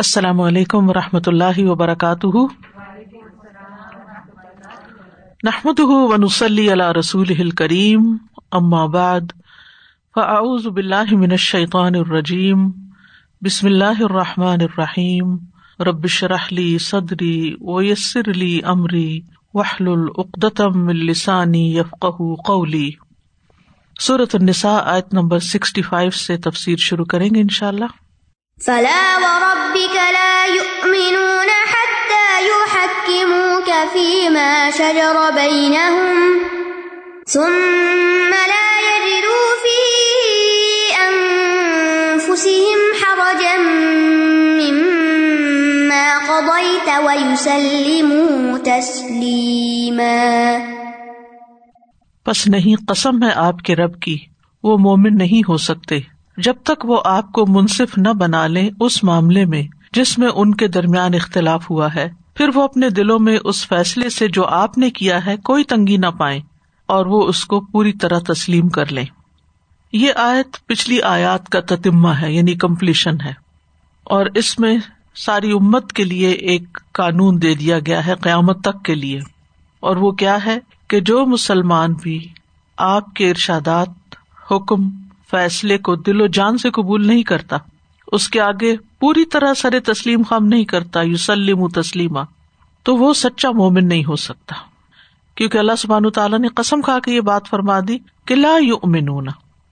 السلام علیکم و رحمۃ اللہ وبرکاتہ۔ نحمد ونسلی علیہ رسول کریم بعد، فاعوذ باللہ من الشیطان الرجیم، بسم اللہ الرحمٰن الرحیم ربش رحلی صدری ویسر علی عمری وحل العقدم السانی یفق قولی۔ صورت النساء آیت نمبر سکسٹی فائیو سے تفسیر شروع کریں گے ان شاء اللہ فلا وربك لا يؤمنون حتى يحكموك فيما شجر بينهم ثم لا يجدوا في أنفسهم حرجا مما قضيت ويسلموا تسليما پس نہیں، قسم ہے آپ کے رب کی، وہ مومن نہیں ہو سکتے۔ جب تک وہ آپ کو منصف نہ بنا لیں اس معاملے میں جس میں ان کے درمیان اختلاف ہوا ہے، پھر وہ اپنے دلوں میں اس فیصلے سے جو آپ نے کیا ہے کوئی تنگی نہ پائے اور وہ اس کو پوری طرح تسلیم کر لیں۔ یہ آیت پچھلی آیات کا تتمہ ہے یعنی کمپلیشن ہے، اور اس میں ساری امت کے لیے ایک قانون دے دیا گیا ہے قیامت تک کے لیے۔ اور وہ کیا ہے کہ جو مسلمان بھی آپ کے ارشادات، حکم فیصلے کو دل و جان سے قبول نہیں کرتا۔ اس کے آگے پوری طرح سر تسلیم خام نہیں کرتا یو سلیم تسلیمہ تو وہ سچا مومن نہیں ہو سکتا۔ کیونکہ اللہ سبحان تعالیٰ نے قسم کھا کے یہ بات فرما دی کہ لا یو امن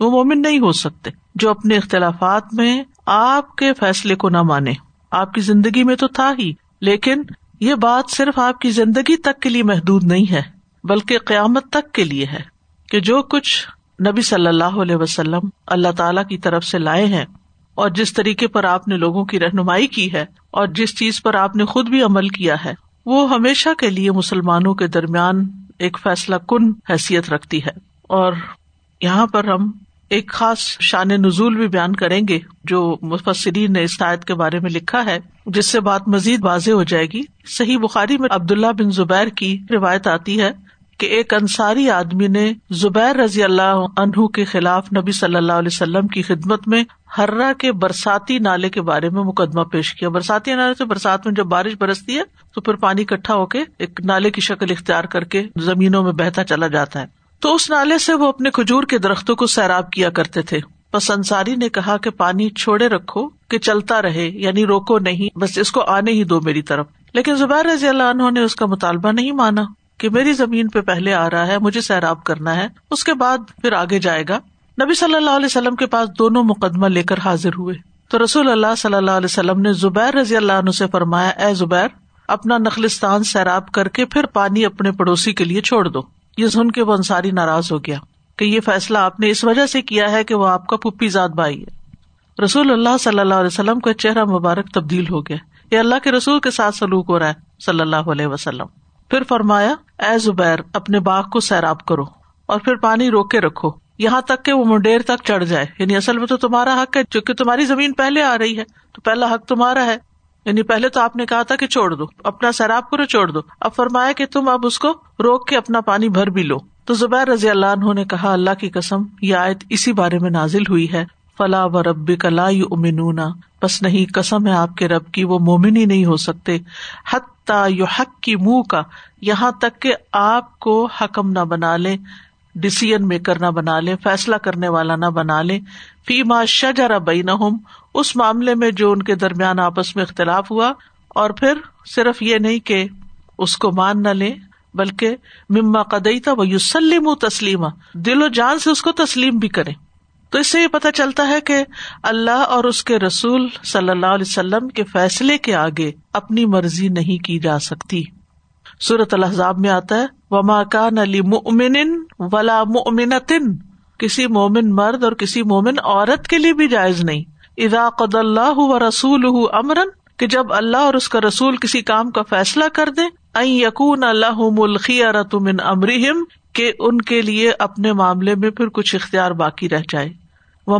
وہ مومن نہیں ہو سکتے جو اپنے اختلافات میں آپ کے فیصلے کو نہ مانے۔ آپ کی زندگی میں تو تھا ہی، لیکن یہ بات صرف آپ کی زندگی تک کے لیے محدود نہیں ہے، بلکہ قیامت تک کے لیے ہے کہ جو کچھ نبی صلی اللہ علیہ وسلم اللہ تعالی کی طرف سے لائے ہیں اور جس طریقے پر آپ نے لوگوں کی رہنمائی کی ہے اور جس چیز پر آپ نے خود بھی عمل کیا ہے، وہ ہمیشہ کے لیے مسلمانوں کے درمیان ایک فیصلہ کن حیثیت رکھتی ہے۔ اور یہاں پر ہم ایک خاص شان نزول بھی بیان کریں گے، جو مفسرین نے اس آیت کے بارے میں لکھا ہے، جس سے بات مزید واضح ہو جائے گی۔ صحیح بخاری میں عبداللہ بن زبیر کی روایت آتی ہے کہ ایک انصاری آدمی نے زبیر رضی اللہ عنہ کے خلاف نبی صلی اللہ علیہ وسلم کی خدمت میں ہررا کے برساتی نالے کے بارے میں مقدمہ پیش کیا۔ برساتی نالے سے برسات میں جب بارش برستی ہے تو پھر پانی اکٹھا ہو کے ایک نالے کی شکل اختیار کر کے زمینوں میں بہتا چلا جاتا ہے۔ تو اس نالے سے وہ اپنے کھجور کے درختوں کو سیراب کیا کرتے تھے۔ بس انصاری نے کہا کہ پانی چھوڑے رکھو کہ چلتا رہے یعنی روکو نہیں، بس اس کو آنے ہی دو میری طرف۔ لیکن زبیر رضی اللہ عنہ نے اس کا مطالبہ نہیں مانا۔ کہ میری زمین پہ پہلے آ رہا ہے، مجھے سیراب کرنا ہے، اس کے بعد پھر آگے جائے گا۔ نبی صلی اللہ علیہ وسلم کے پاس دونوں مقدمہ لے کر حاضر ہوئے۔ تو رسول اللہ صلی اللہ علیہ وسلم نے زبیر رضی اللہ عنہ سے فرمایا، اے زبیر، اپنا نخلستان سیراب کر کے پھر پانی اپنے پڑوسی کے لیے چھوڑ دو۔ یہ سن کے وہ انصاری ناراض ہو گیا کہ یہ فیصلہ آپ نے اس وجہ سے کیا ہے کہ وہ آپ کا پپی ذات بھائی ہے۔ رسول اللہ صلی اللہ علیہ وسلم کا چہرہ مبارک تبدیل ہو گیا۔ یہ اللہ کے رسول کے ساتھ سلوک ہو رہا ہے، صلی اللہ علیہ وسلم۔ پھر فرمایا، اے زبیر، اپنے باغ کو سیراب کرو اور پھر پانی روک کے رکھو۔ یہاں تک کہ وہ منڈیر تک چڑھ جائے۔ یعنی اصل میں تو تمہارا حق ہے، چونکہ تمہاری زمین پہلے آ رہی ہے۔ تو پہلا حق تمہارا ہے۔ یعنی پہلے تو آپ نے کہا تھا کہ چھوڑ دو، اپنا سیراب کرو، چھوڑ دو۔ اب فرمایا کہ تم اب اس کو روک کے اپنا پانی بھر بھی لو۔ تو زبیر رضی اللہ عنہ نے کہا، اللہ کی قسم، یہ آیت اسی بارے میں نازل ہوئی ہے۔ فلاح و رب کلا امنونا بس نہیں، قسم ہے آپ کے رب کی، وہ مومن ہی نہیں ہو سکتے۔ حتیٰ یو حق کی منہ کا یہاں تک کہ آپ کو حکم نہ بنا لے ڈسیزن میکر نہ بنا لے، فیصلہ کرنے والا نہ بنا لے۔ فی ما شجر بینہم، اس معاملے میں جو ان کے درمیان آپس میں اختلاف ہوا۔ اور پھر صرف یہ نہیں کہ اس کو مان نہ لے، بلکہ مما قدئی تھا وہ یوسلم تسلیم دل و جان سے اس کو تسلیم بھی کرے تو اس سے یہ پتا چلتا ہے کہ اللہ اور اس کے رسول صلی اللہ علیہ وسلم کے فیصلے کے آگے اپنی مرضی نہیں کی جا سکتی۔ صورت الحضاب میں آتا ہے، وما کان علی مومن ولا مومنتن کسی مومن مرد اور کسی مومن عورت کے لیے بھی جائز نہیں۔ ادا قد اللہ و رسول امرن کہ جب اللہ اور اس کا رسول کسی کام کا فیصلہ کر دے یقون اللہ ملخی ارتمن امرحم کہ ان کے لیے اپنے معاملے میں پھر کچھ اختیار باقی رہ جائے۔ وہ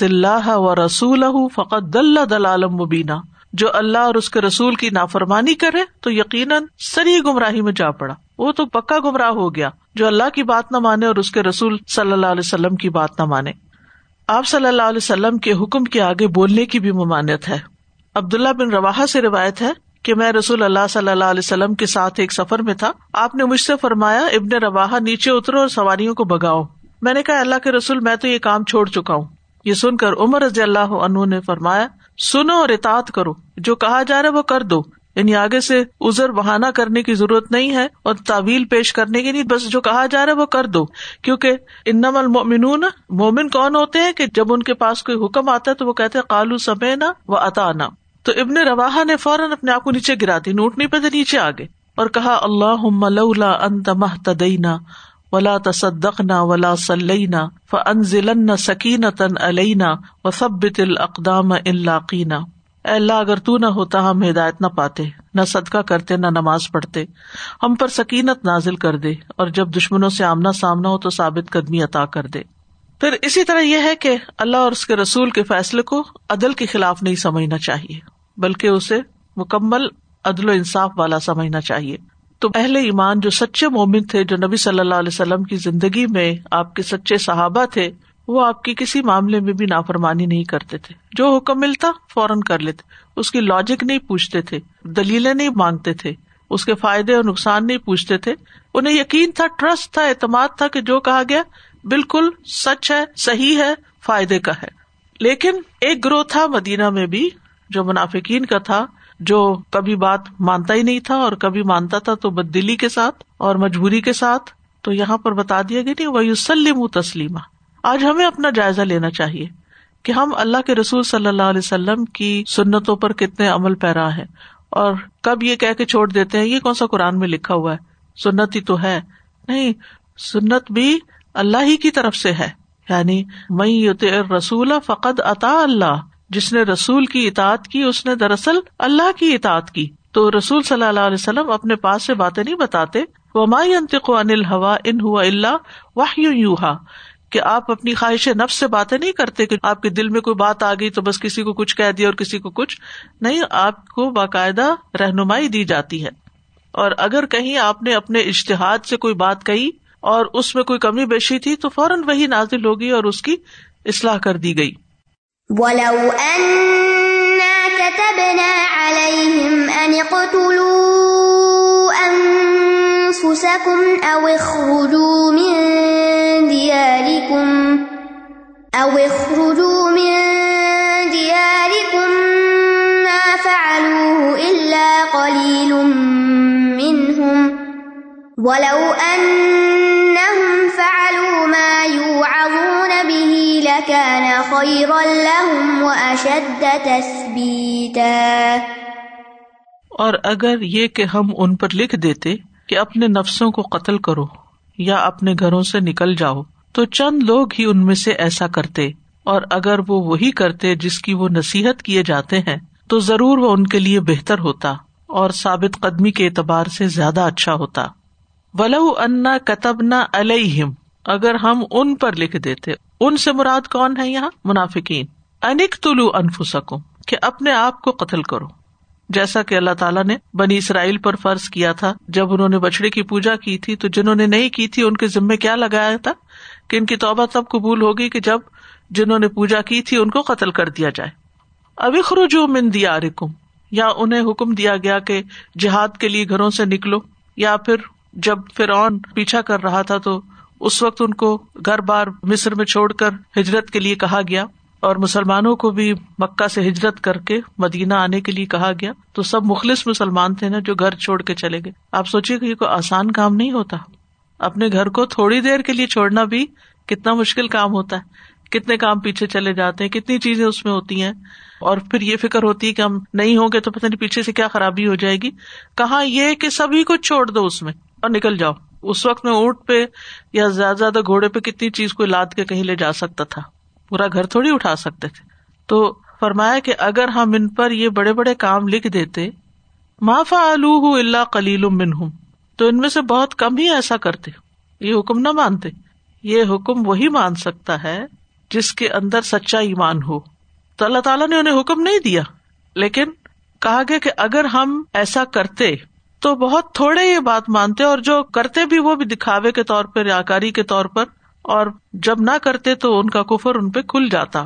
اللہ و رسول فقط دل دلال مبینہ جو اللہ اور اس کے رسول کی نافرمانی کرے تو یقیناً سری گمراہی میں جا پڑا۔ وہ تو پکا گمراہ ہو گیا۔ جو اللہ کی بات نہ مانے اور اس کے رسول صلی اللہ علیہ وسلم کی بات نہ مانے۔ آپ صلی اللہ علیہ وسلم کے حکم کے آگے بولنے کی بھی ممانعت ہے۔ عبداللہ بن روا سے روایت ہے کہ میں رسول اللہ صلی اللہ علیہ وسلم کے ساتھ ایک سفر میں تھا۔ آپ نے مجھ سے فرمایا، ابن روا نیچے اترو اور سواریوں کو بگاؤ میں نے کہا اللہ کے رسول، میں تو یہ کام چھوڑ چکا ہوں۔ یہ سن کر عمر رضی اللہ عنہ نے فرمایا، سنو اور اطاعت کرو۔ جو کہا جا رہا ہے وہ کر دو۔ یعنی آگے سے ازر بہانا کرنے کی ضرورت نہیں ہے اور تعویل پیش کرنے کی نہیں، بس جو کہا جا رہا ہے وہ کر دو۔ کیونکہ انم المؤمنون، مومن کون ہوتے ہیں کہ جب ان کے پاس کوئی حکم آتا ہے تو وہ کہتے کالو سمینا و اطانا تو ابن روا نے فوراً اپنے آپ کو نیچے گرا دی، نوٹنی پہ نیچے آگے اور کہا اللہ لولا انت محتدینا ولا تصدقنا ولا صلینا فانزلن سکینتا علینا وثبت الاقدام ان لاقینا۔ اے اللہ، اگر تو نہ ہوتا، ہم ہدایت نہ پاتے، نہ صدقہ کرتے، نہ نماز پڑھتے، ہم پر سکینت نازل کر دے اور جب دشمنوں سے آمنا سامنا ہو تو ثابت قدمی عطا کر دے۔ پھر اسی طرح یہ ہے کہ اللہ اور اس کے رسول کے فیصلے کو عدل کے خلاف نہیں سمجھنا چاہیے، بلکہ اسے مکمل عدل و انصاف والا سمجھنا چاہیے۔ تو اہل ایمان جو سچے مومن تھے، جو نبی صلی اللہ علیہ وسلم کی زندگی میں آپ کے سچے صحابہ تھے، وہ آپ کی کسی معاملے میں بھی نافرمانی نہیں کرتے تھے۔ جو حکم ملتا، فوراً کر لیتے۔ اس کی لاجک نہیں پوچھتے تھے، دلیلیں نہیں مانگتے تھے۔ اس کے فائدے اور نقصان نہیں پوچھتے تھے۔ انہیں یقین تھا ٹرسٹ تھا، اعتماد تھا کہ جو کہا گیا بالکل سچ ہے، صحیح ہے، فائدے کا ہے۔ لیکن ایک گروہ تھا مدینہ میں بھی، جو منافقین کا تھا، جو کبھی بات مانتا ہی نہیں تھا اور کبھی مانتا تھا تو بد دلی کے ساتھ اور مجبوری کے ساتھ۔ تو یہاں پر بتا دیا گیا نہیں وہ سلیم تسلیمہ آج ہمیں اپنا جائزہ لینا چاہیے کہ ہم اللہ کے رسول صلی اللہ علیہ وسلم کی سنتوں پر کتنے عمل پیرا ہے اور کب یہ کہہ کے چھوڑ دیتے ہیں، یہ کون سا قرآن میں لکھا ہوا ہے؟ سنت ہی تو ہے۔ نہیں، سنت بھی اللہ ہی کی طرف سے ہے۔ یعنی میں رسول فقط عطا اللہ۔ جس نے رسول کی اطاعت کی، اس نے دراصل اللہ کی اطاعت کی۔ تو رسول صلی اللہ علیہ وسلم اپنے پاس سے باتیں نہیں بتاتے۔ وہ مائی انتق انل ہوا ان ہوا اللہ واہ یو کہ آپ اپنی خواہش نفس سے باتیں نہیں کرتے کہ آپ کے دل میں کوئی بات آ گئی تو بس کسی کو کچھ کہہ دیا اور کسی کو کچھ۔ نہیں، آپ کو باقاعدہ رہنمائی دی جاتی ہے۔ اور اگر کہیں آپ نے اپنے اشتہاد سے کوئی بات کہی اور اس میں کوئی کمی بیشی تھی تو فوراً وہی نازل ہوگی اور اس کی اصلاح کر دی گئی۔ وَلَوْ أَنَّا كَتَبْنَا عَلَيْهِمْ أَنِ اقْتُلُوا أَنفُسَكُمْ أَوْ اخْرُجُوا مِن دِيَارِكُمْ أَوْ اخْرُجُوا مِن دِيَارِكُمْ مَا فَعَلُوهُ إِلَّا قَلِيلٌ مِّنْهُمْ وَلَوْ أَنَّهُمْ خَيْرًا لَهُمْ وَأَشَدَّ تَثْبِيتًا اور اگر یہ کہ ہم ان پر لکھ دیتے کہ اپنے نفسوں کو قتل کرو یا اپنے گھروں سے نکل جاؤ، تو چند لوگ ہی ان میں سے ایسا کرتے۔ اور اگر وہ وہی کرتے جس کی وہ نصیحت کیے جاتے ہیں، تو ضرور وہ ان کے لیے بہتر ہوتا اور ثابت قدمی کے اعتبار سے زیادہ اچھا ہوتا۔ ولو انا کتب نہ الم اگر ہم ان پر لکھ دیتے، ان سے مراد کون ہے یہاں؟ منافقین۔ انک طلوع انفسکم، کہ اپنے آپ کو قتل کرو۔ جیسا کہ اللہ تعالیٰ نے بنی اسرائیل پر فرض کیا تھا، جب انہوں نے بچڑے کی پوجا کی تھی، تو جنہوں نے نہیں کی تھی، ان کے ذمے کیا لگایا تھا؟ کہ ان کی توبہ تب قبول ہوگی کہ جب جنہوں نے پوجا کی تھی، ان کو قتل کر دیا جائے۔ ابھی خروجو من دیا رکم یا انہیں حکم دیا گیا کہ جہاد کے لیے گھروں سے نکلو، یا پھر جب فرعون پیچھا کر رہا تھا تو اس وقت ان کو گھر بار مصر میں چھوڑ کر ہجرت کے لیے کہا گیا اور مسلمانوں کو بھی مکہ سے ہجرت کر کے مدینہ آنے کے لیے کہا گیا تو سب مخلص مسلمان تھے نا جو گھر چھوڑ کے چلے گئے۔ آپ سوچیے کہ یہ کوئی آسان کام نہیں ہوتا۔ اپنے گھر کو تھوڑی دیر کے لیے چھوڑنا بھی کتنا مشکل کام ہوتا ہے۔ کتنے کام پیچھے چلے جاتے ہیں، کتنی چیزیں اس میں ہوتی ہیں۔ اور پھر یہ فکر ہوتی ہے کہ ہم نہیں ہوں گے تو پتہ نہیں پیچھے سے کیا خرابی ہو جائے گی۔ کہاں یہ کہ سبھی کو چھوڑ دو اس میں اور نکل جاؤ۔ اس وقت میں اونٹ پہ یا زیادہ زیادہ گھوڑے پہ کتنی چیز کو لاد کے کہیں لے جا سکتا تھا۔ پورا گھر تھوڑی اٹھا سکتے تھے۔ تو فرمایا کہ اگر ہم ان پر یہ بڑے بڑے کام لکھ دیتے معافا الو اللہ کلیل ہوں تو ان میں سے بہت کم ہی ایسا کرتے۔ یہ حکم نہ مانتے۔ یہ حکم وہی مان سکتا ہے جس کے اندر سچا ایمان ہو۔ تو اللہ تعالیٰ نے انہیں حکم نہیں دیا۔ لیکن کہا گیا کہ اگر ہم ایسا کرتے تو بہت تھوڑے یہ بات مانتے اور جو کرتے بھی وہ بھی دکھاوے کے طور پر ریاکاری کے طور پر، اور جب نہ کرتے تو ان کا کفر ان پہ کھل جاتا۔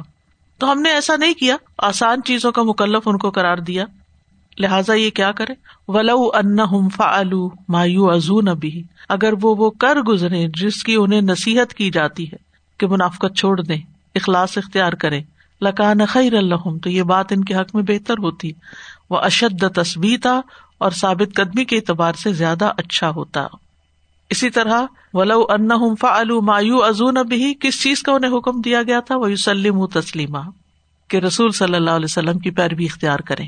تو ہم نے ایسا نہیں کیا، آسان چیزوں کا مکلف ان کو کرار دیا۔ لہٰذا یہ کیا کرے؟ ولو ان فعلو مایو ازو نبی اگر وہ وہ کر گزرے جس کی انہیں نصیحت کی جاتی ہے کہ منافقت چھوڑ دیں، اخلاص اختیار کرے لکان خیر اللہ تو یہ بات ان کے حق میں بہتر ہوتی۔ وہ اشد تصبیتا اور ثابت قدمی کے اعتبار سے زیادہ اچھا ہوتا۔ اسی طرح، ولو ان فعلو مایو ازون ابھی کس چیز کا انہیں حکم دیا گیا تھا؟ وہ یوسلم تسلیمہ کہ رسول صلی اللہ علیہ وسلم کی پیروی اختیار کریں،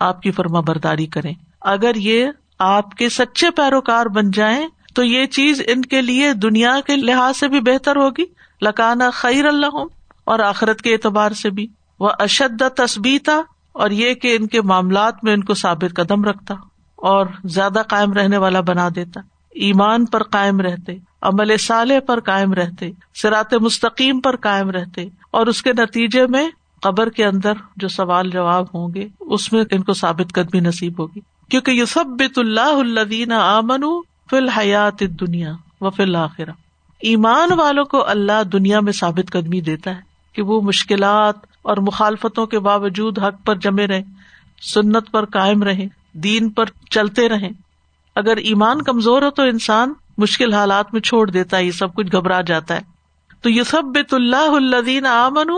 آپ کی فرما برداری کریں۔ اگر یہ آپ کے سچے پیروکار بن جائیں، تو یہ چیز ان کے لیے دنیا کے لحاظ سے بھی بہتر ہوگی۔ لکانا خیر اللہ اور آخرت کے اعتبار سے بھی۔ وہ اشد تسبیتا اور یہ کہ ان کے معاملات میں ان کو ثابت قدم رکھتا اور زیادہ قائم رہنے والا بنا دیتا۔ ایمان پر قائم رہتے، عمل صالح پر قائم رہتے سرات مستقیم پر قائم رہتے اور اس کے نتیجے میں قبر کے اندر جو سوال جواب ہوں گے، اس میں ان کو ثابت قدمی نصیب ہوگی۔ کیونکہ یہ سب بت اللہ الدین آمن فی الحیات دنیا و فی الآخرہ ایمان والوں کو اللہ دنیا میں ثابت قدمی دیتا ہے کہ وہ مشکلات اور مخالفتوں کے باوجود حق پر جمے رہے سنت پر قائم رہے دین پر چلتے رہے اگر ایمان کمزور ہو تو انسان مشکل حالات میں چھوڑ دیتا ہے، یہ سب کچھ گھبرا جاتا ہے۔ تو یہ سب بت اللہ الدین آمن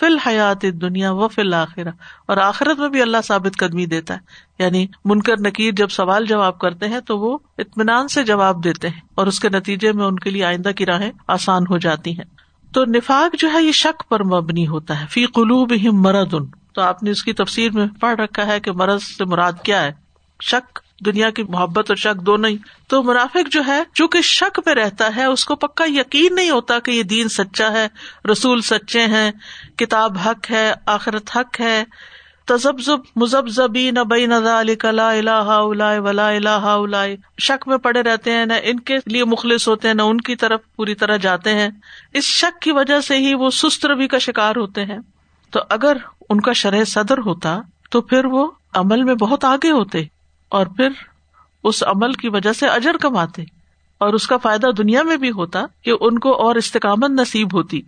فی الحیات دنیا و فی الآخرہ اور آخرت میں بھی اللہ ثابت قدمی دیتا ہے۔ یعنی منکر نکیر جب سوال جواب کرتے ہیں تو وہ اطمینان سے جواب دیتے ہیں اور اس کے نتیجے میں ان کے لیے آئندہ کی راہیں آسان ہو جاتی ہیں۔ تو نفاق جو ہے یہ شک پر مبنی ہوتا ہے۔ فی قلوب ہم مرد ان تو آپ نے اس کی تفسیر میں پڑھ رکھا ہے کہ مرض سے مراد کیا ہے۔ شک، دنیا کی محبت اور شک دونوں ہی تو منافق جو ہے، چونکہ شک پہ رہتا ہے، اس کو پکا یقین نہیں ہوتا کہ یہ دین سچا ہے، رسول سچے ہیں، کتاب حق ہے، آخرت حق ہے۔ تزبزب مزب زبی نہ بئی نہ لا الہ ولا الہ شک میں پڑے رہتے ہیں، نہ ان کے لیے مخلص ہوتے ہیں، نہ ان کی طرف پوری طرح جاتے ہیں۔ اس شک کی وجہ سے ہی وہ سست روی کا شکار ہوتے ہیں۔ تو اگر ان کا شرح صدر ہوتا، تو پھر وہ عمل میں بہت آگے ہوتے اور پھر اس عمل کی وجہ سے اجر کماتے۔ اور اس کا فائدہ دنیا میں بھی ہوتا کہ ان کو اور استقامت نصیب ہوتی۔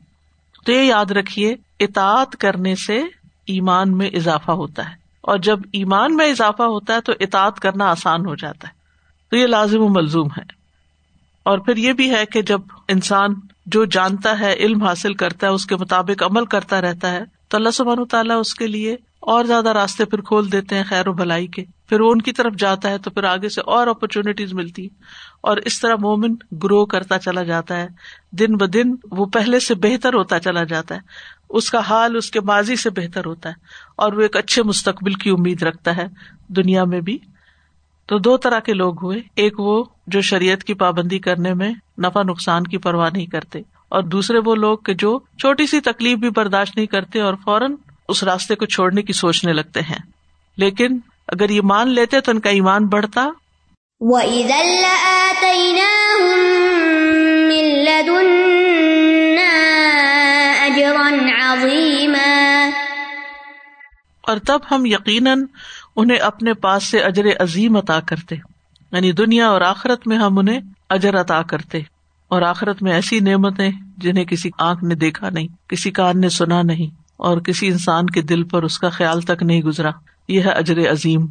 تو یہ یاد رکھیے، اطاعت کرنے سے ایمان میں اضافہ ہوتا ہے۔ اور جب ایمان میں اضافہ ہوتا ہے تو اطاعت کرنا آسان ہو جاتا ہے۔ تو یہ لازم و ملزوم ہے۔ اور پھر یہ بھی ہے کہ جب انسان جو جانتا ہے، علم حاصل کرتا ہے، اس کے مطابق عمل کرتا رہتا ہے، تو اللہ سبحانہ تعالیٰ اس کے لیے اور زیادہ راستے پھر کھول دیتے ہیں خیر و بھلائی کے۔ پھر وہ ان کی طرف جاتا ہے تو پھر آگے سے اور اپرچونیٹیز ملتی اور اس طرح مومن گرو کرتا چلا جاتا ہے۔ دن ب دن وہ پہلے سے بہتر ہوتا چلا جاتا ہے۔ اس کا حال اس کے ماضی سے بہتر ہوتا ہے اور وہ ایک اچھے مستقبل کی امید رکھتا ہے دنیا میں بھی۔ تو دو طرح کے لوگ ہوئے۔ ایک وہ جو شریعت کی پابندی کرنے میں نفع نقصان کی پرواہ نہیں کرتے اور دوسرے وہ لوگ کہ جو چھوٹی سی تکلیف بھی برداشت نہیں کرتے اور فوراً اس راستے کو چھوڑنے کی سوچنے لگتے ہیں۔ لیکن اگر یہ مان لیتے تو ان کا ایمان بڑھتا۔ اور تب ہم یقیناً انہیں اپنے پاس سے اجر عظیم عطا کرتے۔ یعنی دنیا اور آخرت میں ہم انہیں اجر عطا کرتے۔ اور آخرت میں ایسی نعمتیں جنہیں کسی آنکھ نے دیکھا نہیں کسی کان نے سنا نہیں اور کسی انسان کے دل پر اس کا خیال تک نہیں گزرا۔ یہ ہے اجر عظیم۔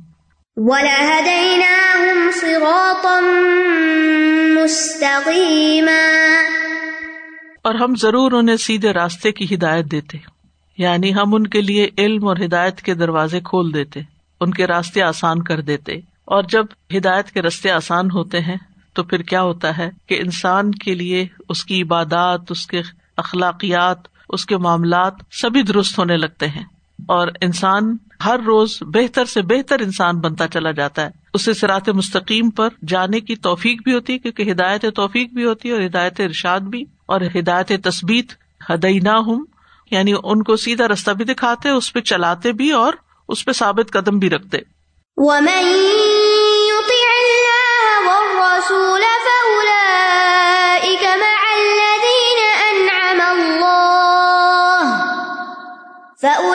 اور ہم ضرور انہیں سیدھے راستے کی ہدایت دیتے۔ یعنی ہم ان کے لیے علم اور ہدایت کے دروازے کھول دیتے، ان کے راستے آسان کر دیتے۔ اور جب ہدایت کے راستے آسان ہوتے ہیں، تو پھر کیا ہوتا ہے کہ انسان کے لیے اس کی عبادات، اس کے اخلاقیات، اس کے معاملات سبھی درست ہونے لگتے ہیں۔ اور انسان ہر روز بہتر سے بہتر انسان بنتا چلا جاتا ہے۔ اسے سرات مستقیم پر جانے کی توفیق بھی ہوتی ہے کیونکہ ہدایت توفیق بھی ہوتی ہے اور ہدایت ارشاد بھی، اور ہدایت تصبیت ہدئی نہ ہوں یعنی ان کو سیدھا رستہ بھی دکھاتے، اس پہ چلاتے بھی اور اس پہ ثابت قدم بھی رکھتے۔ فأولئك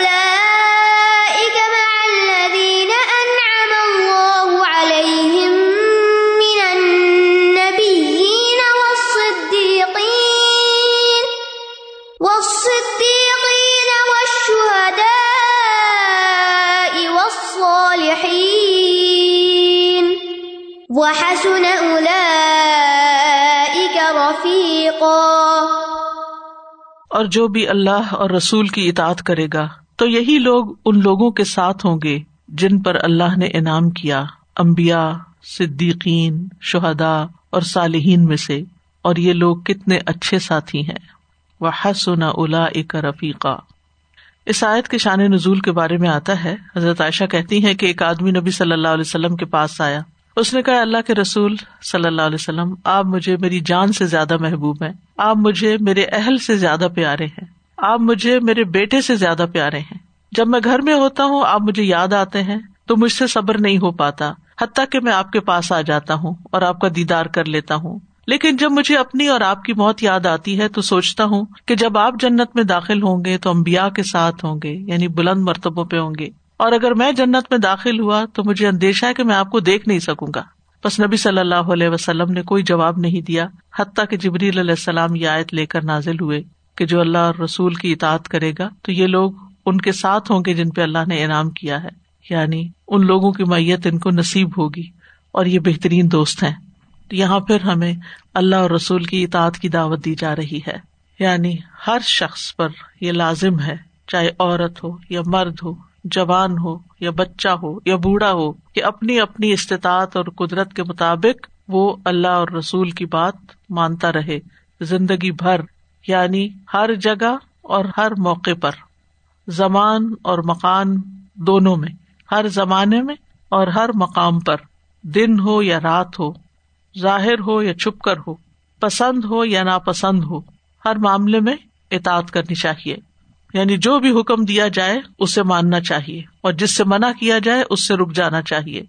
اور جو بھی اللہ اور رسول کی اطاعت کرے گا، تو یہی لوگ ان لوگوں کے ساتھ ہوں گے جن پر اللہ نے انعام کیا امبیا صدیقین شہدا اور صالحین میں سے، اور یہ لوگ کتنے اچھے ساتھی ہیں۔ وہ حسن الا اک رفیقہ اس آیت کے شان نزول کے بارے میں آتا ہے، حضرت عائشہ کہتی ہیں کہ ایک آدمی نبی صلی اللہ علیہ وسلم کے پاس آیا۔ اس نے کہا، اللہ کے رسول صلی اللہ علیہ وسلم، آپ مجھے میری جان سے زیادہ محبوب ہیں، آپ مجھے میرے اہل سے زیادہ پیارے ہیں، آپ مجھے میرے بیٹے سے زیادہ پیارے ہیں۔ جب میں گھر میں ہوتا ہوں، آپ مجھے یاد آتے ہیں، تو مجھ سے صبر نہیں ہو پاتا، حتیٰ کہ میں آپ کے پاس آ جاتا ہوں اور آپ کا دیدار کر لیتا ہوں۔ لیکن جب مجھے اپنی اور آپ کی موت یاد آتی ہے، تو سوچتا ہوں کہ جب آپ جنت میں داخل ہوں گے، تو امبیا کے ساتھ ہوں گے یعنی بلند مرتبوں پہ ہوں گے۔ اور اگر میں جنت میں داخل ہوا تو مجھے اندیشہ ہے کہ میں آپ کو دیکھ نہیں سکوں گا۔ بس نبی صلی اللہ علیہ وسلم نے کوئی جواب نہیں دیا، حتیٰ کہ جبریل علیہ السلام یہ آیت لے کر نازل ہوئے کہ جو اللہ اور رسول کی اطاعت کرے گا تو یہ لوگ ان کے ساتھ ہوں گے جن پہ اللہ نے انعام کیا ہے۔ یعنی ان لوگوں کی میت ان کو نصیب ہوگی اور یہ بہترین دوست ہیں۔ یہاں پھر ہمیں اللہ اور رسول کی اطاعت کی دعوت دی جا رہی ہے۔ یعنی ہر شخص پر یہ لازم ہے، چاہے عورت ہو یا مرد ہو جوان ہو یا بچہ ہو یا بوڑھا ہو کہ اپنی اپنی استطاعت اور قدرت کے مطابق وہ اللہ اور رسول کی بات مانتا رہے زندگی بھر یعنی ہر جگہ اور ہر موقع پر۔ زمان اور مکان دونوں میں، ہر زمانے میں اور ہر مقام پر۔ دن ہو یا رات ہو، ظاہر ہو یا چھپ کر ہو، پسند ہو یا ناپسند ہو، ہر معاملے میں اطاعت کرنی چاہیے۔ یعنی جو بھی حکم دیا جائے اسے ماننا چاہیے اور جس سے منع کیا جائے اس سے رک جانا چاہیے۔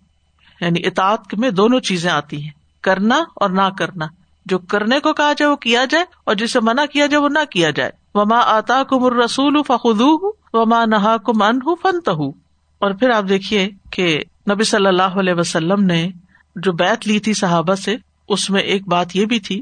یعنی اطاعت میں دونوں چیزیں آتی ہیں۔ کرنا اور نہ کرنا۔ جو کرنے کو کہا جائے وہ کیا جائے اور جسے منع کیا جائے وہ نہ کیا جائے۔ وما آتا کم رسول فخو وما نہا کم ان فنت اور پھر آپ دیکھیے کہ نبی صلی اللہ علیہ وسلم نے جو بیت لی تھی صحابہ سے، اس میں ایک بات یہ بھی تھی۔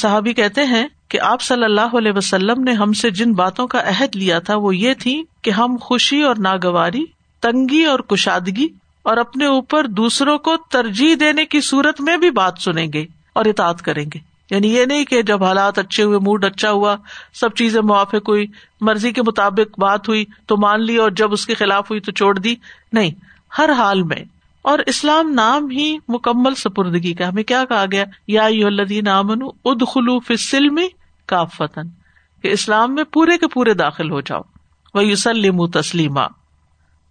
صحابی کہتے ہیں کہ آپ صلی اللہ علیہ وسلم نے ہم سے جن باتوں کا عہد لیا تھا وہ یہ تھی کہ ہم خوشی اور ناگواری، تنگی اور کشادگی اور اپنے اوپر دوسروں کو ترجیح دینے کی صورت میں بھی بات سنیں گے اور اطاعت کریں گے۔ یعنی یہ نہیں کہ جب حالات اچھے ہوئے، موڈ اچھا ہوا، سب چیزیں موافق ہوئی، مرضی کے مطابق بات ہوئی، تو مان لی اور جب اس کے خلاف ہوئی تو چھوڑ دی۔ نہیں، ہر حال میں اور اسلام نام ہی مکمل سپردگی کا ہمیں کیا کہا گیا؟ یا الدین امن اد خلوف سلم کہ اسلام میں پورے کے پورے داخل ہو جاؤ۔ وہ یوسلم تسلیمہ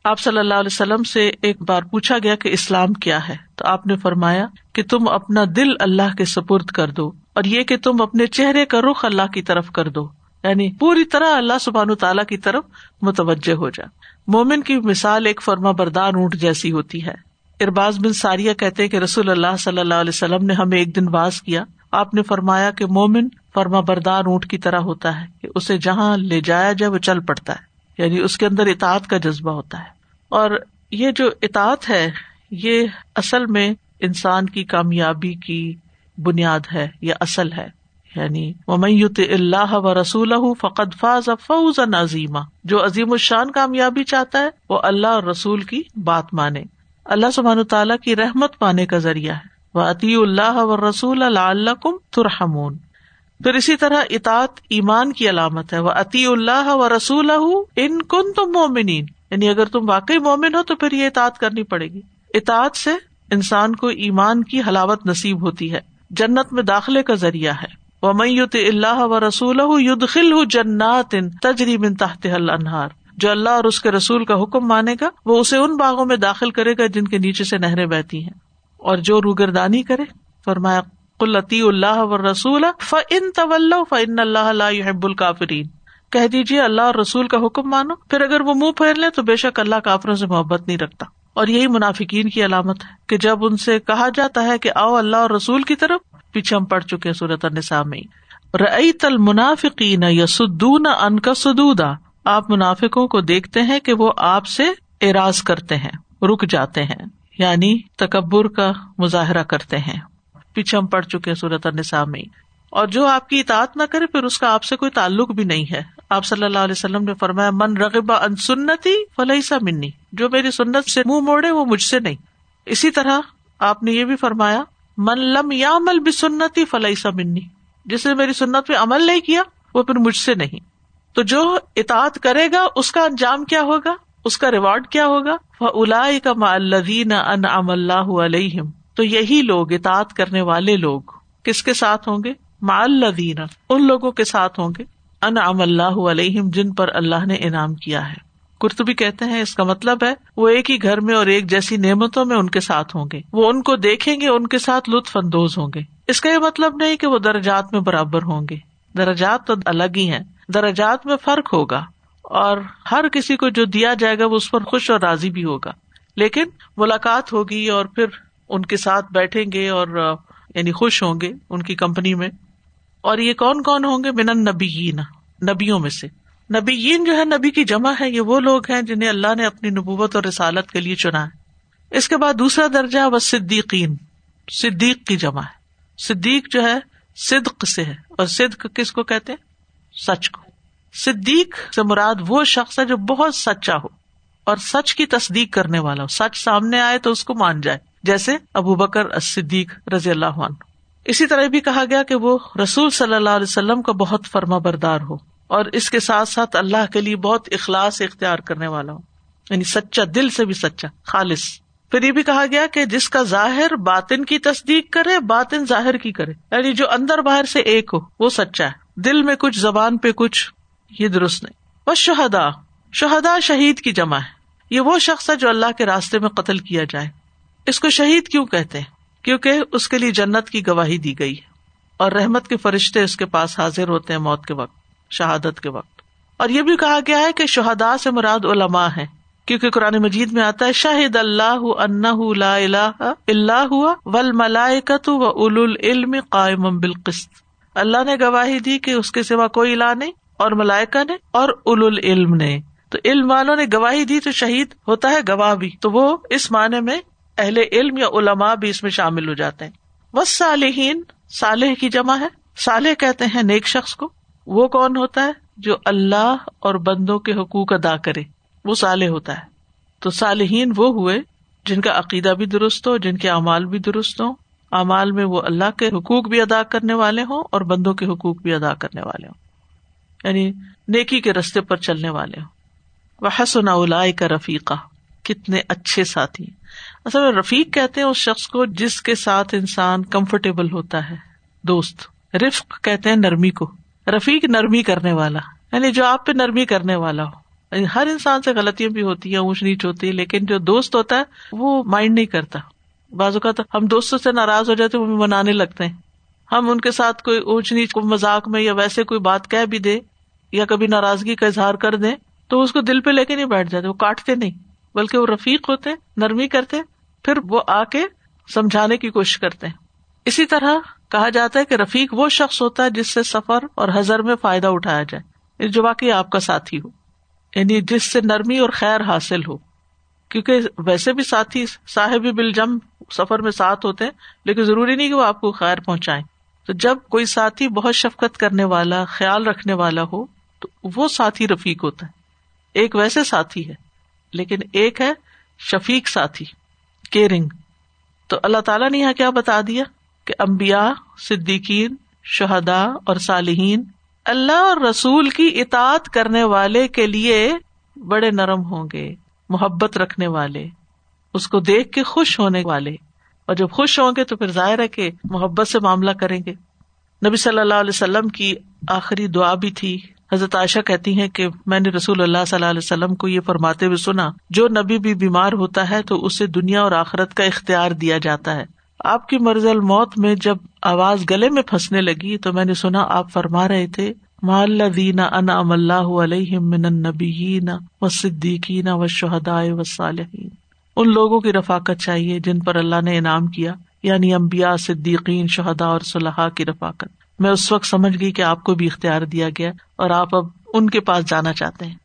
آپ صلی اللہ علیہ وسلم سے ایک بار پوچھا گیا کہ اسلام کیا ہے؟ تو آپ نے فرمایا کہ تم اپنا دل اللہ کے سپرد کر دو اور یہ کہ تم اپنے چہرے کا رخ اللہ کی طرف کر دو۔ یعنی پوری طرح اللہ سبحان تعالیٰ کی طرف متوجہ ہو جائے مومن کی مثال ایک فرما بردار اونٹ جیسی ہوتی ہے۔ ارباز بن ساریہ کہتے کہ رسول اللہ صلی اللہ علیہ وسلم نے ہمیں ایک دن باز کیا۔ آپ نے فرمایا کہ مومن فرما بردار اونٹ کی طرح ہوتا ہے کہ اسے جہاں لے جایا جائے وہ چل پڑتا ہے یعنی اس کے اندر اطاعت کا جذبہ ہوتا ہے۔ اور یہ جو اطاعت ہے، یہ اصل میں انسان کی کامیابی کی بنیاد ہے، یا اصل ہے۔ یعنی میت اللہ و رسول فقط فاض فوز عظیمہ جو عظیم الشان کامیابی چاہتا ہے، وہ اللہ اور رسول کی بات مانے۔ اللہ سبحان تعالیٰ کی رحمت پانے کا ذریعہ ہے۔ وہ عطی اللہ و رسول اللہ کم ترحمون۔ پھر اسی طرح اطاط ایمان کی علامت ہے۔ وہ عطی اللہ و رسول ان کن تم مومنین یعنی اگر تم واقعی مومن ہو تو پھر یہ اطاعت کرنی پڑے گی۔ اطاعت سے انسان کو ایمان کی حلاوت نصیب ہوتی ہے۔ جنت میں داخلے کا ذریعہ ہے۔ وہ میت اللہ و رسول ید خل جنات تحت انہار جو اللہ اور اس کے رسول کا حکم مانے گا، وہ اسے ان باغوں میں داخل کرے گا جن کے نیچے سے نہریں بہتی ہیں۔ اور جو روگردانی کرے، فرمایا قلطی اللہ و رسول فن طول فن اللہ حب الکافرین کہہ دیجیے اللہ اور رسول کا حکم مانو۔ پھر اگر وہ منہ پھیر لے تو بے شک اللہ کافروں سے محبت نہیں رکھتا۔ اور یہی منافقین کی علامت ہے کہ جب ان سے کہا جاتا ہے کہ آؤ اللہ اور رسول کی طرف، پیچھے ہم پڑ چکے صورت النساء میں۔ رئی تل منافقین یسدون ان کا سدودا آپ منافقوں کو دیکھتے ہیں کہ وہ آپ سے اراض کرتے ہیں، رک جاتے ہیں یعنی تکبر کا مظاہرہ کرتے ہیں۔ پیچھے ہم پڑ چکے صورت میں۔ اور جو آپ کی اطاعت نہ کرے، پھر اس کا آپ سے کوئی تعلق بھی نہیں ہے۔ آپ صلی اللہ علیہ وسلم نے فرمایا، من رغبا ان سنتی فلحی سا منی۔ جو میری سنت سے منہ موڑے، وہ مجھ سے نہیں۔ اسی طرح آپ نے یہ بھی فرمایا، من لم یا عمل بھی سنتی فلحی سا منی۔ جس نے میری سنت پہ عمل نہیں کیا، وہ پھر مجھ سے نہیں۔ تو جو اطاعت کرے گا، اس کا انجام کیا ہوگا؟ اس کا ریوارڈ کیا ہوگا؟ وہ ان اللہ علیہم تو یہی لوگ، اطاعت کرنے والے لوگ، کس کے ساتھ ہوں گے؟ معلدین ان لوگوں کے ساتھ ہوں گے۔ ان اللہ علیہم جن پر اللہ نے انعام کیا ہے۔ کرتبی کہتے ہیں، اس کا مطلب ہے، وہ ایک ہی گھر میں اور ایک جیسی نعمتوں میں ان کے ساتھ ہوں گے۔ وہ ان کو دیکھیں گے، ان کے ساتھ لطف اندوز ہوں گے۔ اس کا یہ مطلب نہیں کہ وہ درجات میں برابر ہوں گے۔ درجات تو الگ ہی ہیں۔ درجات میں فرق ہوگا اور ہر کسی کو جو دیا جائے گا وہ اس پر خوش اور راضی بھی ہوگا۔ لیکن ملاقات ہوگی اور پھر ان کے ساتھ بیٹھیں گے اور یعنی خوش ہوں گے ان کی کمپنی میں۔ اور یہ کون کون ہوں گے؟ من نبی نبیوں میں سے۔ نبی جو ہے، نبی کی جمع ہے۔ یہ وہ لوگ ہیں جنہیں اللہ نے اپنی نبوت اور رسالت کے لیے چنا ہے۔ اس کے بعد دوسرا درجہ وہ صدیقین صدیق کی جمع ہے۔ صدیق جو ہے، صدق سے ہے۔ اور صدق کس کو کہتے ہیں؟ سچ کو۔ صدیق سے مراد وہ شخص ہے جو بہت سچا ہو اور سچ کی تصدیق کرنے والا ہو۔ سچ سامنے آئے تو اس کو مان جائے۔ جیسے ابو بکر صدیق رضی اللہ عنہ۔ اسی طرح بھی کہا گیا کہ وہ رسول صلی اللہ علیہ وسلم کا بہت فرما بردار ہو اور اس کے ساتھ ساتھ اللہ کے لیے بہت اخلاص اختیار کرنے والا ہو۔ یعنی سچا دل سے بھی سچا، خالص۔ پھر یہ بھی کہا گیا کہ جس کا ظاہر باطن کی تصدیق کرے، باطن ظاہر کی کرے۔ یعنی جو اندر باہر سے ایک ہو، وہ سچا ہے۔ دل میں کچھ زبان پہ کچھ یہ درست نہیں۔ بس شہدا شہدا شہید کی جمع ہے۔ یہ وہ شخص ہے جو اللہ کے راستے میں قتل کیا جائے۔ اس کو شہید کیوں کہتے ہیں؟ کیونکہ اس کے لیے جنت کی گواہی دی گئی ہے۔ اور رحمت کے فرشتے اس کے پاس حاضر ہوتے ہیں موت کے وقت، شہادت کے وقت۔ اور یہ بھی کہا گیا ہے کہ شہدا سے مراد علماء ہے کیونکہ قرآن مجید میں آتا ہے شاہد اللہ لا الہ اللہ ہوا ول ملائکت و اول العلم قائم بالقسط۔ اللہ نے گواہی دی کہ اس کے سوا کوئی الہ نہیں اور ملائکا نے اور اول العلم نے۔ تو علم والوں نے گواہی دی تو شہید ہوتا ہے گواہ بھی۔ تو وہ اس معنی میں اہل علم یا علماء بھی اس میں شامل ہو جاتے ہیں۔ بس صالحین صالح کی جمع ہے۔ صالح کہتے ہیں نیک شخص کو۔ وہ کون ہوتا ہے؟ جو اللہ اور بندوں کے حقوق ادا کرے۔ وہ صالح ہوتا ہے۔ تو صالحین وہ ہوئے جن کا عقیدہ بھی درست ہو، جن کے اعمال بھی درست ہوں۔ اعمال میں وہ اللہ کے حقوق بھی ادا کرنے والے ہوں اور بندوں کے حقوق بھی ادا کرنے والے ہوں۔ یعنی نیکی کے رستے پر چلنے والے ہوں۔ وہ حسن اولا کا رفیقہ کتنے اچھے ساتھی اصل میں رفیق کہتے ہیں اس شخص کو جس کے ساتھ انسان کمفرٹیبل ہوتا ہے، دوست۔ رفق کہتے ہیں نرمی کو۔ رفیق نرمی کرنے والا۔ یعنی جو آپ پہ نرمی کرنے والا ہو۔ یعنی ہر انسان سے غلطیاں بھی ہوتی ہیں، اونچ نیچ ہوتی ہے لیکن جو دوست ہوتا ہے، وہ مائنڈ نہیں کرتا۔ بازو کا تو ہم دوستوں سے ناراض ہو جاتے وہ منانے لگتے ہیں۔ ہم ان کے ساتھ کوئی اونچ نیچ کو مذاق میں یا ویسے کوئی بات کہہ بھی دے یا کبھی ناراضگی کا اظہار کر دیں، تو اس کو دل پہ لے کے نہیں بیٹھ جاتے، وہ کاٹتے نہیں، بلکہ وہ رفیق ہوتے نرمی کرتے پھر وہ آ کے سمجھانے کی کوشش کرتے ہیں۔ اسی طرح کہا جاتا ہے کہ رفیق وہ شخص ہوتا ہے جس سے سفر اور حضر میں فائدہ اٹھایا جائے یعنی جو واقعی آپ کا ساتھی ہو یعنی جس سے نرمی اور خیر حاصل ہو۔ کیونکہ ویسے بھی ساتھی، صاحب بل جم سفر میں ساتھ ہوتے ہیں، لیکن ضروری نہیں کہ وہ آپ کو خیر پہنچائے تو جب کوئی ساتھی بہت شفقت کرنے والا، خیال رکھنے والا ہو، تو وہ ساتھی رفیق ہوتا ہے۔ ایک ویسے ساتھی ہے، لیکن ایک ہے شفیق ساتھی کیئرنگ تو اللہ تعالیٰ نے یہاں کیا بتا دیا؟ کہ امبیا صدیقین شہدا اور صالحین اللہ اور رسول کی اطاعت کرنے والے کے لیے بڑے نرم ہوں گے، محبت رکھنے والے۔ اس کو دیکھ کے خوش ہونے والے اور جب خوش ہوں گے تو پھر ظاہر ہے کہ محبت سے معاملہ کریں گے۔ نبی صلی اللہ علیہ وسلم کی آخری دعا بھی تھی۔ حضرت عائشہ کہتی ہیں کہ میں نے رسول اللہ صلی اللہ علیہ وسلم کو یہ فرماتے ہوئے سنا، جو نبی بھی بیمار ہوتا ہے تو اسے دنیا اور آخرت کا اختیار دیا جاتا ہے۔ آپ کی مرض الموت میں جب آواز گلے میں پھنسنے لگی تو میں نے سنا، آپ فرما رہے تھے ان ام اللہ علیہ من و صدیقین و شہدا و صالحین ان لوگوں کی رفاقت چاہیے جن پر اللہ نے انعام کیا یعنی امبیا صدیقین شہدا اور صلاح کی رفاقت۔ میں اس وقت سمجھ گئی کہ آپ کو بھی اختیار دیا گیا اور آپ اب ان کے پاس جانا چاہتے ہیں۔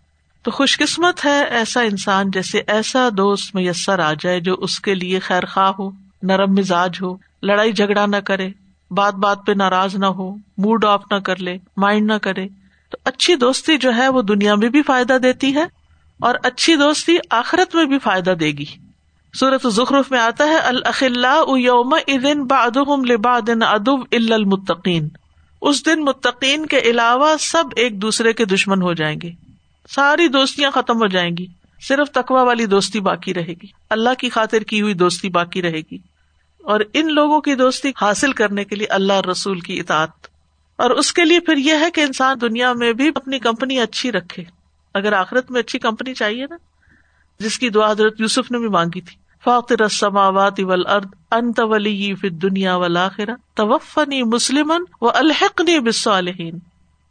تو خوش قسمت ہے ایسا انسان جیسے ایسا دوست میسر آ جائے جو اس کے لیے خیر خواہ ہو، نرم مزاج ہو، لڑائی جھگڑا نہ کرے، بات بات پہ ناراض نہ ہو موڈ آف نہ کر لے مائنڈ نہ کرے۔ تو اچھی دوستی جو ہے وہ دنیا میں بھی فائدہ دیتی ہے اور اچھی دوستی آخرت میں بھی فائدہ دے گی۔ سورت ظخرف میں آتا ہے الخلا یوم ادن بادن ادب المتقین۔ اس دن متقین کے علاوہ سب ایک دوسرے کے دشمن ہو جائیں گے۔ ساری دوستیاں ختم ہو جائیں گی۔ صرف تقوا والی دوستی باقی رہے گی۔ اللہ کی خاطر کی ہوئی دوستی باقی رہے گی۔ اور ان لوگوں کی دوستی حاصل کرنے کے لیے اللہ رسول کی اطاعت۔ اور اس کے لیے پھر یہ ہے کہ انسان دنیا میں بھی اپنی کمپنی اچھی رکھے۔ اگر آخرت میں اچھی کمپنی چاہیے نا، جس کی دعا حضرت یوسف نے بھی مانگی تھی۔ فاطر السماوات والارض، انت ولی فی الدنیا والآخرہ، توفنی مسلما والحقنی بالصالحین۔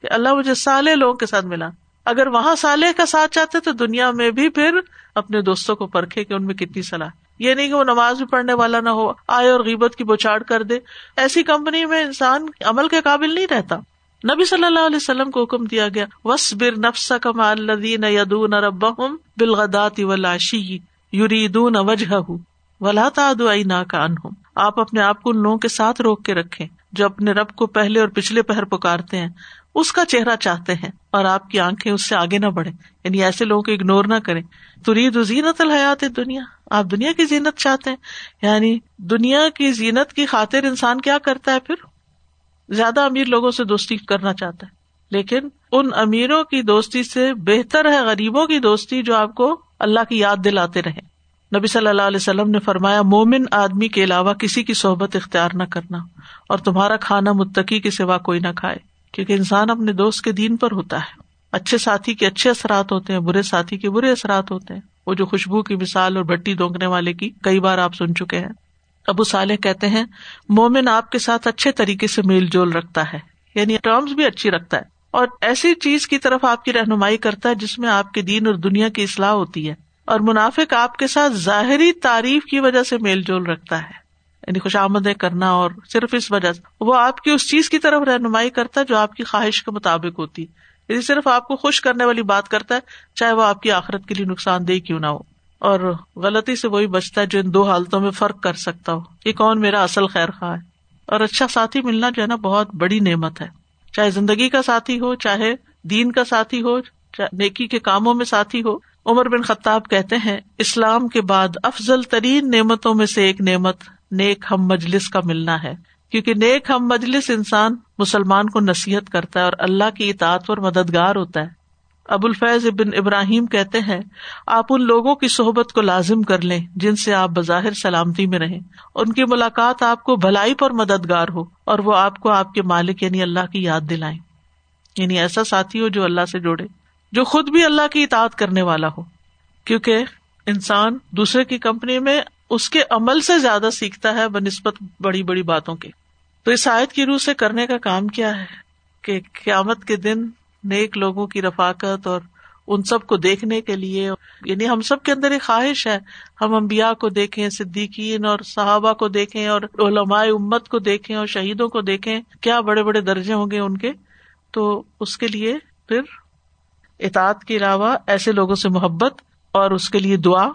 کہ اللہ مجھے صالح لوگوں کے ساتھ ملا۔ اگر وہاں صالح کا ساتھ چاہتے تو دنیا میں بھی پھر اپنے دوستوں کو پرکھے کہ ان میں کتنی صلاح۔ یہ نہیں کہ وہ نماز بھی پڑھنے والا نہ ہو، آئے اور غیبت کی بچاڑ کر دے۔ ایسی کمپنی میں انسان عمل کے قابل نہیں رہتا۔ نبی صلی اللہ علیہ وسلم کو حکم دیا گیا وس بر نفس کما الدین یدون ربهم بالغدات والعشی یریدون وجهه ولا تعد عیناک عنهم۔ آپ اپنے آپ کو ان لوگوں کے ساتھ روک کے رکھیں جو اپنے رب کو پہلے اور پچھلے پہر پکارتے ہیں۔ اس کا چہرہ چاہتے ہیں اور آپ کی آنکھیں اس سے آگے نہ بڑھے یعنی ایسے لوگوں کو اگنور نہ کریں۔ تو زینت الحیات دنیا آپ دنیا کی زینت چاہتے ہیں۔ یعنی دنیا کی زینت کی خاطر انسان کیا کرتا ہے پھر؟ زیادہ امیر لوگوں سے دوستی کرنا چاہتا ہے۔ لیکن ان امیروں کی دوستی سے بہتر ہے غریبوں کی دوستی جو آپ کو اللہ کی یاد دلاتے رہے۔ نبی صلی اللہ علیہ وسلم نے فرمایا، مومن آدمی کے علاوہ کسی کی صحبت اختیار نہ کرنا اور تمہارا کھانا متقی کے سوا کوئی نہ کھائے، کیونکہ انسان اپنے دوست کے دین پر ہوتا ہے۔ اچھے ساتھی کے اچھے اثرات ہوتے ہیں، برے ساتھی کے برے اثرات ہوتے ہیں۔ وہ جو خوشبو کی مثال اور بٹی دونکنے والے کی کئی بار آپ سن چکے ہیں۔ ابو صالح کہتے ہیں، مومن آپ کے ساتھ اچھے طریقے سے میل جول رکھتا ہے یعنی ٹرمز بھی اچھی رکھتا ہے، اور ایسی چیز کی طرف آپ کی رہنمائی کرتا ہے جس میں آپ کے دین اور دنیا کی اصلاح ہوتی ہے، اور منافق آپ کے ساتھ ظاہری تعریف کی وجہ سے میل جول رکھتا ہے۔ یعنی خوش آمدیں کرنا اور صرف اس وجہ سے، وہ آپ کی اس چیز کی طرف رہنمائی کرتا ہے جو آپ کی خواہش کے مطابق ہوتی۔ ہے یعنی صرف آپ کو خوش کرنے والی بات کرتا ہے، چاہے وہ آپ کی آخرت کے لیے نقصان دہ کیوں نہ ہو۔ اور غلطی سے وہی بچتا ہے جو ان دو حالتوں میں فرق کر سکتا ہو۔ یہ کون میرا اصل خیر خواہ ہے؟ اور اچھا ساتھی ملنا جو ہے نا بہت بڑی نعمت ہے۔ چاہے زندگی کا ساتھی ہو، چاہے دین کا ساتھی ہو، چاہے نیکی کے کاموں میں ساتھی ہو۔ عمر بن خطاب کہتے ہیں، اسلام کے بعد افضل ترین نعمتوں میں سے ایک نعمت نیک ہم مجلس کا ملنا ہے۔ کیونکہ نیک ہم مجلس انسان مسلمان کو نصیحت کرتا ہے اور اللہ کی اطاعت پر مددگار ہوتا ہے۔ ابو الفیض ابن ابراہیم کہتے ہیں، آپ ان لوگوں کی صحبت کو لازم کر لیں جن سے آپ بظاہر سلامتی میں رہیں۔ ان کی ملاقات آپ کو بھلائی پر مددگار ہو اور وہ آپ کو آپ کے مالک یعنی اللہ کی یاد دلائیں۔ یعنی ایسا ساتھی ہو جو اللہ سے جوڑے، جو خود بھی اللہ کی اطاعت کرنے والا ہو۔ کیونکہ انسان دوسرے کی کمپنی میں اس کے عمل سے زیادہ سیکھتا ہے بہ نسبت بڑی بڑی باتوں کے۔ تو اس آیت کی روح سے کرنے کا کام کیا ہے؟ کہ قیامت کے دن نیک لوگوں کی رفاقت اور ان سب کو دیکھنے کے لیے یعنی ہم سب کے اندر ایک خواہش ہے۔ ہم امبیا کو دیکھیں، صدیقین اور صحابہ کو دیکھیں اور علماء امت کو دیکھیں اور شہیدوں کو دیکھیں۔ کیا بڑے بڑے درجے ہوں گے ان کے؟ تو اس کے لیے پھر اطاعت کے علاوہ ایسے لوگوں سے محبت اور اس کے لیے دعا،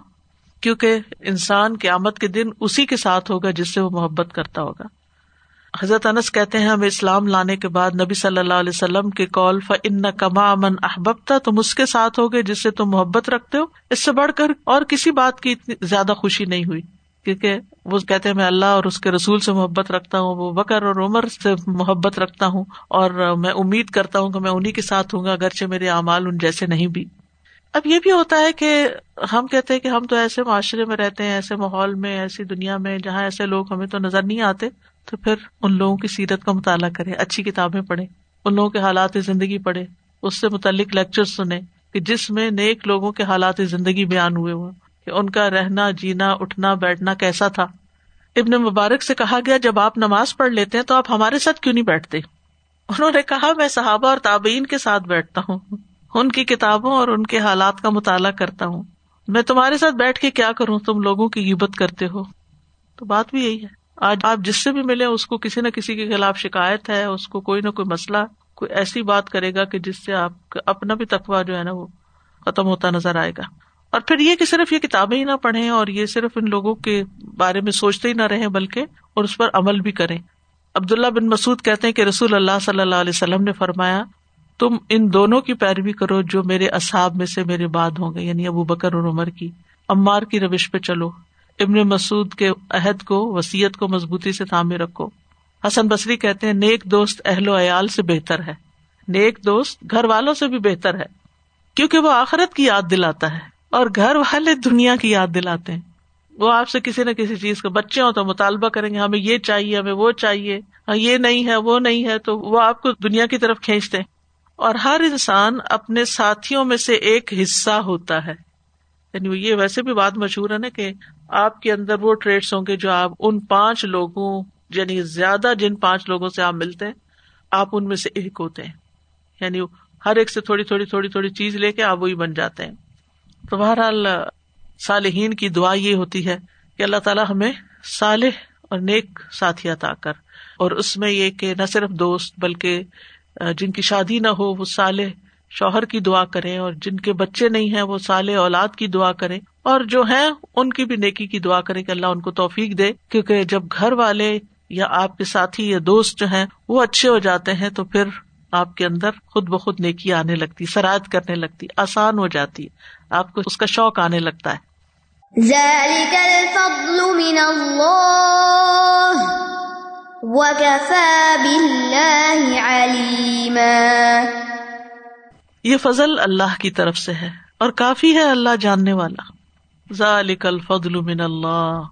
کیونکہ انسان کے آمد کے دن اسی کے ساتھ ہوگا جس سے وہ محبت کرتا ہوگا۔ حضرت انس کہتے ہیں، ہمیں اسلام لانے کے بعد نبی صلی اللہ علیہ وسلم کے کال فن کما امن احبتا تم اس کے ساتھ ہو گئے جس سے تم محبت رکھتے ہو۔ اس سے بڑھ کر اور کسی بات کی اتنی زیادہ خوشی نہیں ہوئی، کیونکہ وہ کہتے ہیں، میں اللہ اور اس کے رسول سے محبت رکھتا ہوں وہ بکر اور عمر سے محبت رکھتا ہوں، اور میں امید کرتا ہوں کہ میں انہیں کے ساتھ ہوں گا، اگرچہ میرے اعمال ان جیسے نہیں بھی۔ اب یہ بھی ہوتا ہے کہ ہم کہتے ہیں کہ ہم تو ایسے معاشرے میں رہتے ہیں، ایسے ماحول میں، ایسی دنیا میں، جہاں ایسے لوگ ہمیں تو نظر نہیں آتے۔ تو پھر ان لوگوں کی سیرت کا مطالعہ کرے اچھی کتابیں پڑھے ان لوگوں کے حالات زندگی پڑھے اس سے متعلق لیکچر سنے کہ جس میں نیک لوگوں کے حالات زندگی بیان ہوئے ہو کہ ان کا رہنا، جینا، اٹھنا، بیٹھنا کیسا تھا۔ ابن مبارک سے کہا گیا، جب آپ نماز پڑھ لیتے ہیں تو آپ ہمارے ساتھ کیوں نہیں بیٹھتے؟ انہوں نے کہا، میں صحابہ اور تابعین کے ساتھ بیٹھتا ہوں، ان کی کتابوں اور ان کے حالات کا مطالعہ کرتا ہوں۔ میں تمہارے ساتھ بیٹھ کے کیا کروں؟ تم لوگوں کی عبت کرتے ہو۔ تو بات بھی یہی ہے۔ آج آپ جس سے بھی ملے اس کو کسی نہ کسی کے خلاف شکایت ہے، اس کو کوئی نہ کوئی مسئلہ، کوئی ایسی بات کرے گا کہ جس سے آپ اپنا بھی تقوا جو ہے نا وہ ختم ہوتا نظر آئے گا۔ اور پھر یہ کہ صرف یہ کتابیں ہی نہ پڑھیں اور یہ صرف ان لوگوں کے بارے میں سوچتے ہی نہ رہے بلکہ اور اس پر عمل بھی کریں۔ عبداللہ بن مسعد کہتے ہیں کہ رسول اللہ صلی اللہ علیہ وسلم نے فرمایا، تم ان دونوں کی پیروی کرو جو میرے اصحاب میں سے میرے بعد ہوں گے یعنی ابو بکر اور عمر کی امار کی روش پہ چلو۔ ابن مسعود کے عہد کو وسیعت کو مضبوطی سے تھامے رکھو۔ حسن بصری کہتے ہیں، نیک دوست اہل و عیال سے بہتر ہے۔ نیک دوست گھر والوں سے بھی بہتر ہے، کیونکہ وہ آخرت کی یاد دلاتا ہے اور گھر والے دنیا کی یاد دلاتے ہیں۔ وہ آپ سے کسی نہ کسی چیز کا، بچے ہوں تو مطالبہ کریں گے، ہمیں یہ چاہیے، ہمیں وہ چاہیے ہاں یہ نہیں ہے، وہ نہیں ہے، تو وہ آپ کو دنیا کی طرف کھینچتے ہیں۔ اور ہر انسان اپنے ساتھیوں میں سے ایک حصہ ہوتا ہے۔ یعنی یہ ویسے بھی بات مشہور ہے نا کہ آپ کے اندر وہ ٹریڈس ہوں گے جو آپ ان پانچ لوگوں یعنی زیادہ جن پانچ لوگوں سے آپ ملتے ہیں، آپ ان میں سے ایک ہوتے ہیں۔ یعنی ہر ایک سے تھوڑی تھوڑی تھوڑی تھوڑی چیز لے کے آپ وہی بن جاتے ہیں۔ تو بہرحال صالحین کی دعا یہ ہوتی ہے کہ اللہ تعالیٰ ہمیں صالح اور نیک ساتھی عطا کر۔ اور اس میں یہ کہ نہ صرف دوست، بلکہ جن کی شادی نہ ہو، وہ صالح شوہر کی دعا کرے اور جن کے بچے نہیں ہیں، وہ صالح اولاد کی دعا کرے اور جو ہیں ان کی بھی نیکی کی دعا کرے کہ اللہ ان کو توفیق دے کیونکہ جب گھر والے یا آپ کے ساتھی یا دوست جو ہیں وہ اچھے ہو جاتے ہیں تو پھر آپ کے اندر خود بخود نیکی آنے لگتی سرایت کرنے لگتی آسان ہو جاتی ہے آپ کو اس کا شوق آنے لگتا ہے۔ یہ فضل اللہ کی طرف سے ہے اور کافی ہے اللہ جاننے والا۔ ذالک الفضل من اللہ۔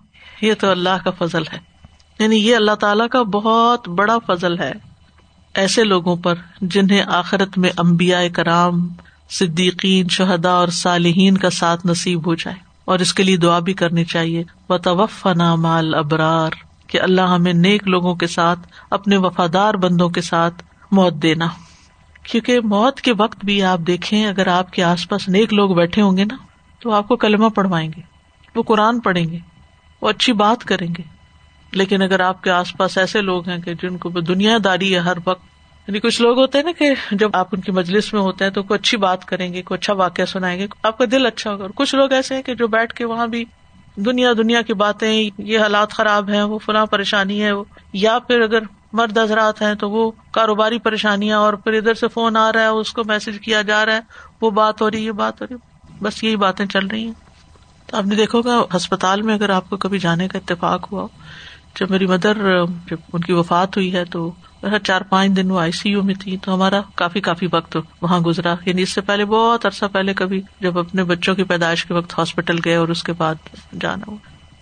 یہ تو اللہ کا فضل ہے۔ یعنی یہ اللہ تعالی کا بہت بڑا فضل ہے۔ ایسے لوگوں پر جنہیں آخرت میں امبیا کرام، صدیقین شہدا اور صالحین کا ساتھ نصیب ہو جائے۔ اور اس کے لیے دعا بھی کرنی چاہیے۔ و توف مال ابرار کہ اللہ ہمیں نیک لوگوں کے ساتھ، اپنے وفادار بندوں کے ساتھ موت دینا۔ کیونکہ موت کے وقت بھی آپ دیکھیں، اگر آپ کے آس پاس نیک لوگ بیٹھے ہوں گے نا تو آپ کو کلمہ پڑھوائیں گے، وہ قرآن پڑھیں گے، وہ اچھی بات کریں گے۔ لیکن اگر آپ کے آس پاس ایسے لوگ ہیں کہ جن کو دنیا داری ہے ہر وقت یعنی کچھ لوگ ہوتے ہیں نا کہ جب آپ ان کی مجلس میں ہوتے ہیں تو کوئی اچھی بات کریں گے، کوئی اچھا واقعہ سنائیں گے، آپ کا دل اچھا ہوگا۔ اور کچھ لوگ ایسے ہیں کہ جو بیٹھ کے وہاں بھی دنیا دنیا کی باتیں، یہ حالات خراب ہیں، وہ فلاں پریشانی ہے یا پھر اگر مرد حضرات ہیں تو وہ کاروباری پریشانیاں اور پھر ادھر سے فون آ رہا ہے، اس کو میسج کیا جا رہا ہے، وہ بات ہو رہی ہے بات ہو رہی بس یہی باتیں چل رہی ہیں۔ تو آپ نے دیکھو گا ہسپتال میں اگر آپ کو کبھی جانے کا اتفاق ہوا، جب میری مدر، جب ان کی وفات ہوئی ہے، تو چار پانچ دن وہ آئی سی یو میں تھی، تو ہمارا کافی کافی وقت وہاں گزرا۔ یعنی اس سے پہلے، بہت عرصہ پہلے کبھی، جب اپنے بچوں کی پیدائش کے وقت ہاسپٹل گئے اور اس کے بعد جانا ہوا۔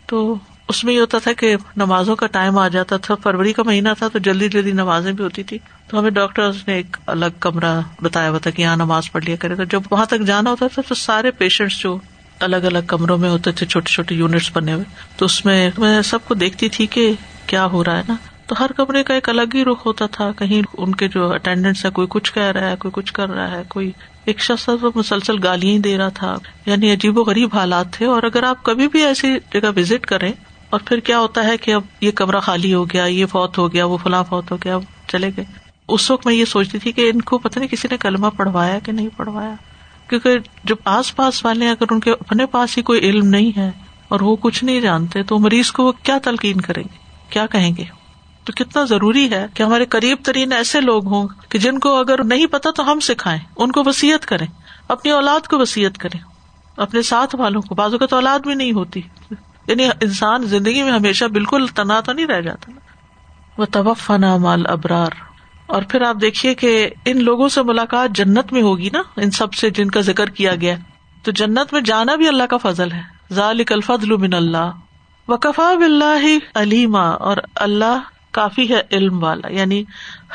تو اس میں یہ ہوتا تھا کہ نمازوں کا ٹائم آ جاتا تھا، فروری کا مہینہ تھا تو جلدی جلدی نمازیں بھی ہوتی تھی۔ تو ہمیں ڈاکٹر نے ایک الگ کمرہ بتایا ہوا تھا کہ یہاں نماز پڑھ لیا کرے تو جب وہاں تک جانا ہوتا تھا تو سارے پیشنٹس جو الگ الگ کمروں میں ہوتے تھے، چھوٹے چھوٹے یونٹس بنے ہوئے، تو اس میں میں سب کو دیکھتی تھی کہ کیا ہو رہا ہے نا۔ تو ہر کمرے کا ایک الگ ہی رخ ہوتا تھا۔ کہیں ان کے جو اٹینڈنٹس ہے کوئی کچھ کہہ رہا ہے، کوئی کچھ کر رہا ہے، کوئی ایک شخص مسلسل گالیاں دے رہا تھا۔ یعنی عجیب و غریب حالات تھے۔ اور اگر آپ کبھی بھی ایسی جگہ وزٹ کریں اور پھر کیا ہوتا ہے کہ اب یہ کمرہ خالی ہو گیا، یہ فوت ہو گیا، وہ فلاں فوت ہو گیا، اب چلے گئے۔ اس وقت میں یہ سوچتی تھی کہ ان کو پتہ نہیں کسی نے کلمہ پڑھوایا کہ نہیں پڑھوایا۔ کیونکہ جب آس پاس والے اگر ان کے اپنے پاس ہی کوئی علم نہیں ہے اور وہ کچھ نہیں جانتے، تو مریض کو وہ کیا تلقین کریں گے؟ کیا کہیں گے؟ تو کتنا ضروری ہے کہ ہمارے قریب ترین ایسے لوگ ہوں کہ جن کو اگر نہیں پتا تو ہم سکھائیں، ان کو وسیعت کریں، اپنی اولاد کو وسیعت کریں، اپنے ساتھ والوں کو۔ بازو کا تو اولاد بھی نہیں ہوتی۔ یعنی انسان زندگی میں ہمیشہ بالکل تنا تو نہیں رہ جاتا۔ وہ توف مال ابرار اور پھر آپ دیکھیے کہ ان لوگوں سے ملاقات جنت میں ہوگی نا، ان سب سے جن کا ذکر کیا گیا۔ تو جنت میں جانا بھی اللہ کا فضل ہے۔ ذالک الفضل من اللہ وکفا بلّہ علیما اور اللہ کافی ہے علم والا۔ یعنی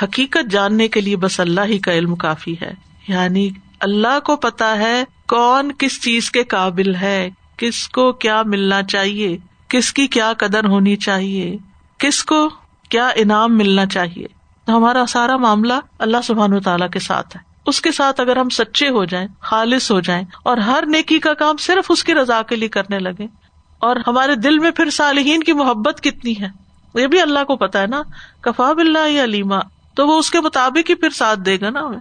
حقیقت جاننے کے لیے بس اللہ ہی کا علم کافی ہے۔ یعنی اللہ کو پتا ہے کون کس چیز کے قابل ہے۔ کس کو کیا ملنا چاہیے؟ کس کی کیا قدر ہونی چاہیے؟ کس کو کیا انعام ملنا چاہیے؟ تو ہمارا سارا معاملہ اللہ سبحان و تعالیٰ کے ساتھ ہے۔ اس کے ساتھ اگر ہم سچے ہو جائیں، خالص ہو جائیں اور ہر نیکی کا کام صرف اس کی رضا کے لیے کرنے لگے اور ہمارے دل میں پھر صالحین کی محبت کتنی ہے؟ یہ بھی اللہ کو پتا ہے نا۔ کفا بلّہ علیما۔ تو وہ اس کے مطابق ہی پھر ساتھ دے گا نا ہمیں۔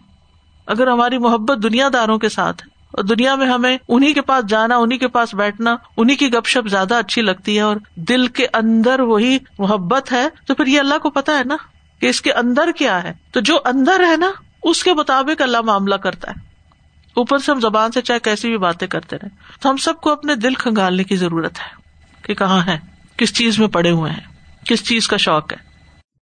اگر ہماری محبت دنیا داروں کے ساتھ ہے۔ اور دنیا میں ہمیں انہیں کے پاس جانا انہیں کے پاس بیٹھنا انہیں کی گپ شپ زیادہ اچھی لگتی ہے اور دل کے اندر وہی محبت ہے، تو پھر یہ اللہ کو پتا ہے نا کہ اس کے اندر کیا ہے۔ تو جو اندر ہے نا، اس کے مطابق اللہ معاملہ کرتا ہے۔ اوپر سے ہم زبان سے چاہے کیسی بھی باتیں کرتے رہے تو ہم سب کو اپنے دل کھنگالنے کی ضرورت ہے کہ کہاں ہے، کس چیز میں پڑے ہوئے ہیں، کس چیز کا شوق ہے۔